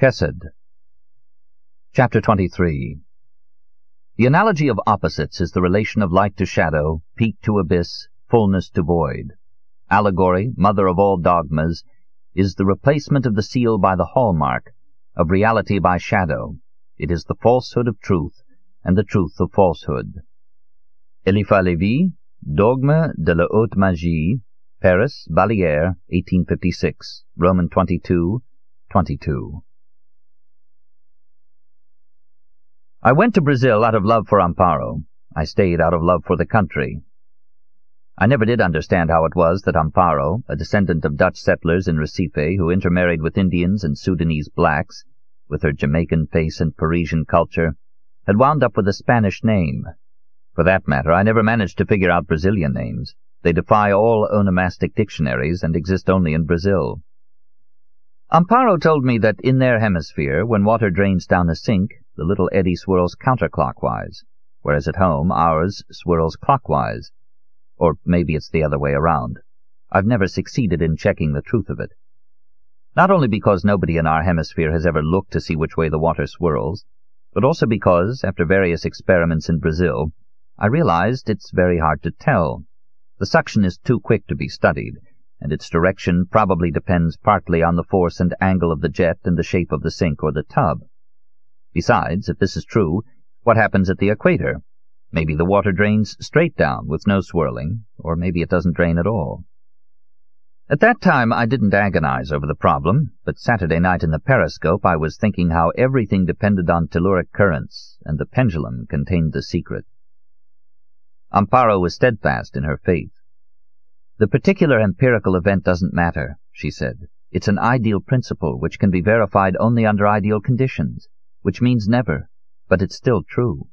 Chesed. Chapter 23 The analogy of opposites is the relation of light to shadow, peak to abyss, fullness to void. Allegory, mother of all dogmas, is the replacement of the seal by the hallmark, of reality by shadow. It is the falsehood of truth, and the truth of falsehood. Eliphas Lévi, Dogme de la Haute Magie, Paris, Baillière, 1856, Roman 22, 22. I went to Brazil out of love for Amparo. I stayed out of love for the country. I never did understand how it was that Amparo, a descendant of Dutch settlers in Recife who intermarried with Indians and Sudanese blacks, with her Jamaican face and Parisian culture, had wound up with a Spanish name. For that matter, I never managed to figure out Brazilian names. They defy all onomastic dictionaries and exist only in Brazil. Amparo told me that in their hemisphere, when water drains down a sink, the little eddy swirls counterclockwise, whereas at home ours swirls clockwise. Or maybe it's the other way around. I've never succeeded in checking the truth of it. Not only because nobody in our hemisphere has ever looked to see which way the water swirls, but also because, after various experiments in Brazil, I realized it's very hard to tell. The suction is too quick to be studied, and its direction probably depends partly on the force and angle of the jet and the shape of the sink or the tub. Besides, if this is true, what happens at the equator? Maybe the water drains straight down with no swirling, or maybe it doesn't drain at all. At that time I didn't agonize over the problem, but Saturday night in the periscope I was thinking how everything depended on telluric currents, and the pendulum contained the secret. Amparo was steadfast in her faith. The particular empirical event doesn't matter, she said. It's an ideal principle which can be verified only under ideal conditions which means never, but it's still true.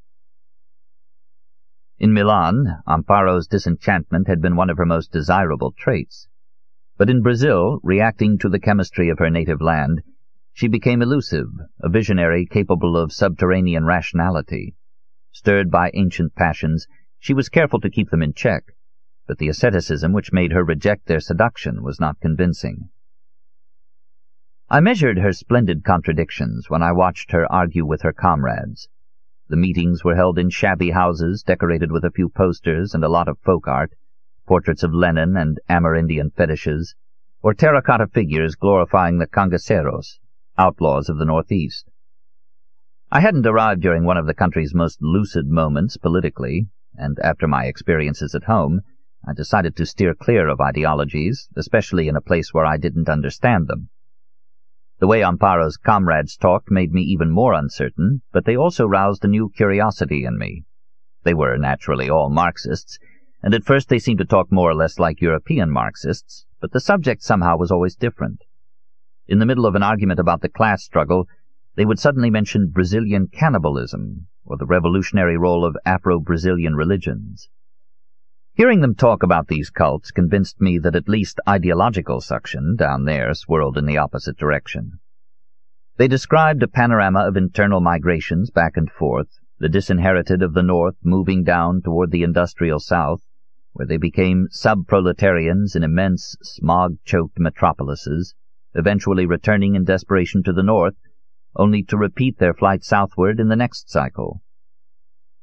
In Milan, Amparo's disenchantment had been one of her most desirable traits. But in Brazil, reacting to the chemistry of her native land, she became elusive, a visionary capable of subterranean rationality. Stirred by ancient passions, she was careful to keep them in check, but the asceticism which made her reject their seduction was not convincing. I measured her splendid contradictions when I watched her argue with her comrades. The meetings were held in shabby houses decorated with a few posters and a lot of folk art, portraits of Lenin and Amerindian fetishes, or terracotta figures glorifying the cangaceiros, outlaws of the Northeast. I hadn't arrived during one of the country's most lucid moments politically, and after my experiences at home, I decided to steer clear of ideologies, especially in a place where I didn't understand them. The way Amparo's comrades talked made me even more uncertain, but they also roused a new curiosity in me. They were naturally all Marxists, and at first they seemed to talk more or less like European Marxists, but the subject somehow was always different. In the middle of an argument about the class struggle, they would suddenly mention Brazilian cannibalism, or the revolutionary role of Afro-Brazilian religions. Hearing them talk about these cults convinced me that at least ideological suction down there swirled in the opposite direction. They described a panorama of internal migrations back and forth, the disinherited of the North moving down toward the industrial South, where they became sub-proletarians in immense, smog-choked metropolises, eventually returning in desperation to the North, only to repeat their flight southward in the next cycle.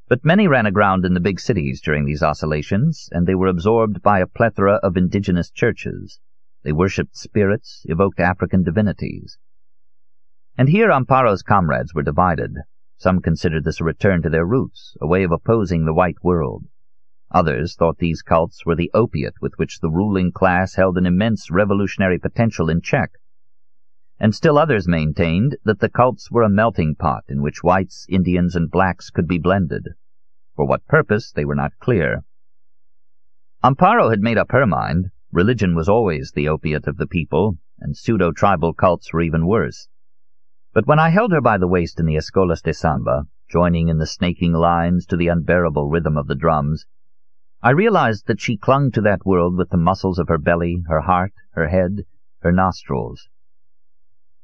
But many ran aground in the big cities during these oscillations, and they were absorbed by a plethora of indigenous churches. They worshipped spirits, evoked African divinities. And here Amparo's comrades were divided. Some considered this a return to their roots, a way of opposing the white world. Others thought these cults were the opiate with which the ruling class held an immense revolutionary potential in check. And still others maintained that the cults were a melting pot in which whites, Indians, and blacks could be blended. For what purpose, they were not clear. Amparo had made up her mind. Religion was always the opiate of the people, and pseudo-tribal cults were even worse. But when I held her by the waist in the Escolas de Samba, joining in the snaking lines to the unbearable rhythm of the drums, I realized that she clung to that world with the muscles of her belly, her heart, her head, her nostrils.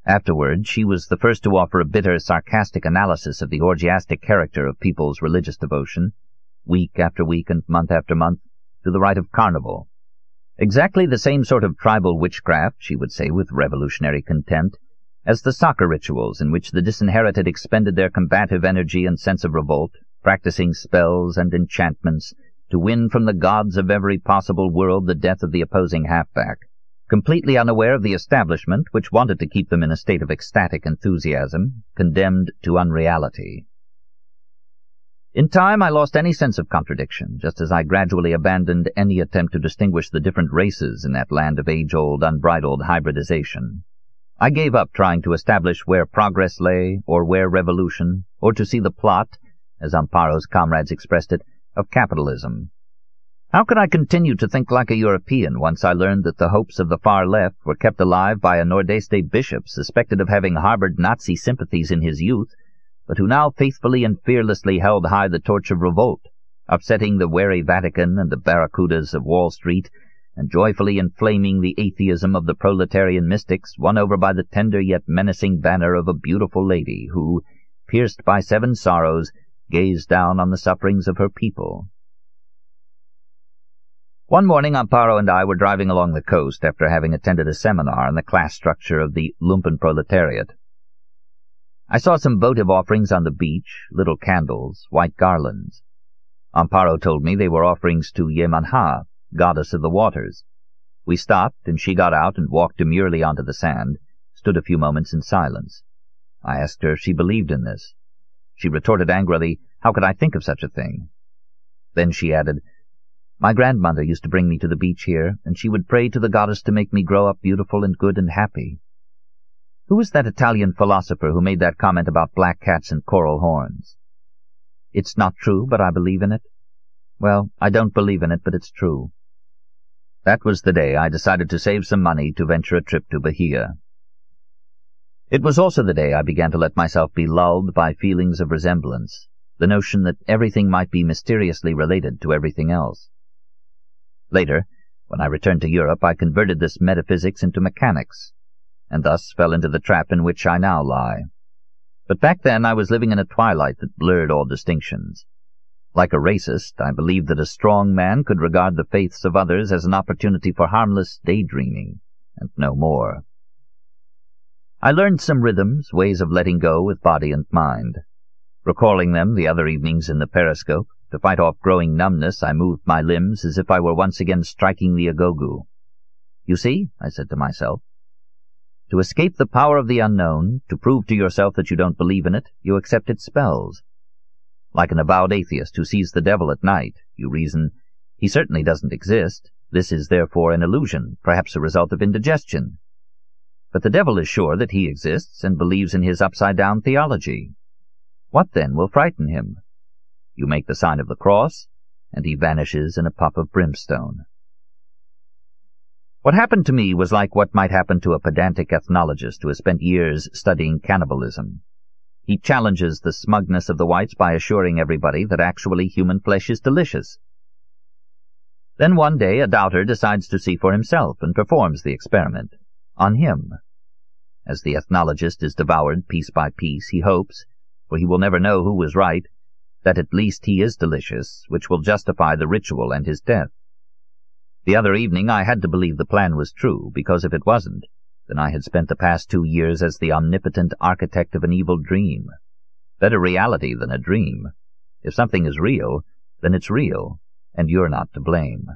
Afterward, she was the first to offer a bitter, sarcastic analysis of the orgiastic character of people's religious devotion, week after week and month after month, to the rite of carnival. Exactly the same sort of tribal witchcraft, she would say with revolutionary contempt, as the soccer rituals in which the disinherited expended their combative energy and sense of revolt, practicing spells and enchantments to win from the gods of every possible world the death of the opposing halfback, completely unaware of the establishment, which wanted to keep them in a state of ecstatic enthusiasm, condemned to unreality. In time I lost any sense of contradiction, just as I gradually abandoned any attempt to distinguish the different races in that land of age-old, unbridled hybridization. I gave up trying to establish where progress lay, or where revolution, or to see the plot, as Amparo's comrades expressed it, of capitalism. How could I continue to think like a European once I learned that the hopes of the far left were kept alive by a Nordeste bishop suspected of having harbored Nazi sympathies in his youth, but who now faithfully and fearlessly held high the torch of revolt, upsetting the wary Vatican and the barracudas of Wall Street, and joyfully inflaming the atheism of the proletarian mystics, won over by the tender yet menacing banner of a beautiful lady who, pierced by seven sorrows, gazed down on the sufferings of her people. One morning Amparo and I were driving along the coast after having attended a seminar on the class structure of the lumpenproletariat. I saw some votive offerings on the beach, little candles, white garlands. Amparo told me they were offerings to Yemanjá, goddess of the waters. We stopped, and she got out and walked demurely onto the sand, stood a few moments in silence. I asked her if she believed in this. She retorted angrily, How could I think of such a thing? Then she added, My grandmother used to bring me to the beach here, and she would pray to the goddess to make me grow up beautiful and good and happy. Who was that Italian philosopher who made that comment about black cats and coral horns? It's not true, but I believe in it. Well, I don't believe in it, but it's true. That was the day I decided to save some money to venture a trip to Bahia. It was also the day I began to let myself be lulled by feelings of resemblance, the notion that everything might be mysteriously related to everything else. Later, when I returned to Europe, I converted this metaphysics into mechanics, and thus fell into the trap in which I now lie. But back then I was living in a twilight that blurred all distinctions. Like a racist, I believed that a strong man could regard the faiths of others as an opportunity for harmless daydreaming, and no more. I learned some rhythms, ways of letting go with body and mind. Recalling them the other evenings in the periscope, to fight off growing numbness I moved my limbs as if I were once again striking the agogo. You see, I said to myself, to escape the power of the unknown, to prove to yourself that you don't believe in it, you accept its spells. Like an avowed atheist who sees the devil at night, you reason, he certainly doesn't exist. This is therefore an illusion, perhaps a result of indigestion. But the devil is sure that he exists and believes in his upside-down theology. What then will frighten him? You make the sign of the cross, and he vanishes in a puff of brimstone. What happened to me was like what might happen to a pedantic ethnologist who has spent years studying cannibalism. He challenges the smugness of the whites by assuring everybody that actually human flesh is delicious. Then one day a doubter decides to see for himself and performs the experiment. On him. As the ethnologist is devoured piece by piece, he hopes, for he will never know who was right, that at least he is delicious, which will justify the ritual and his death. The other evening I had to believe the plan was true, because if it wasn't, then I had spent the past two years as the omnipotent architect of an evil dream. Better reality than a dream. If something is real, then it's real, and you're not to blame.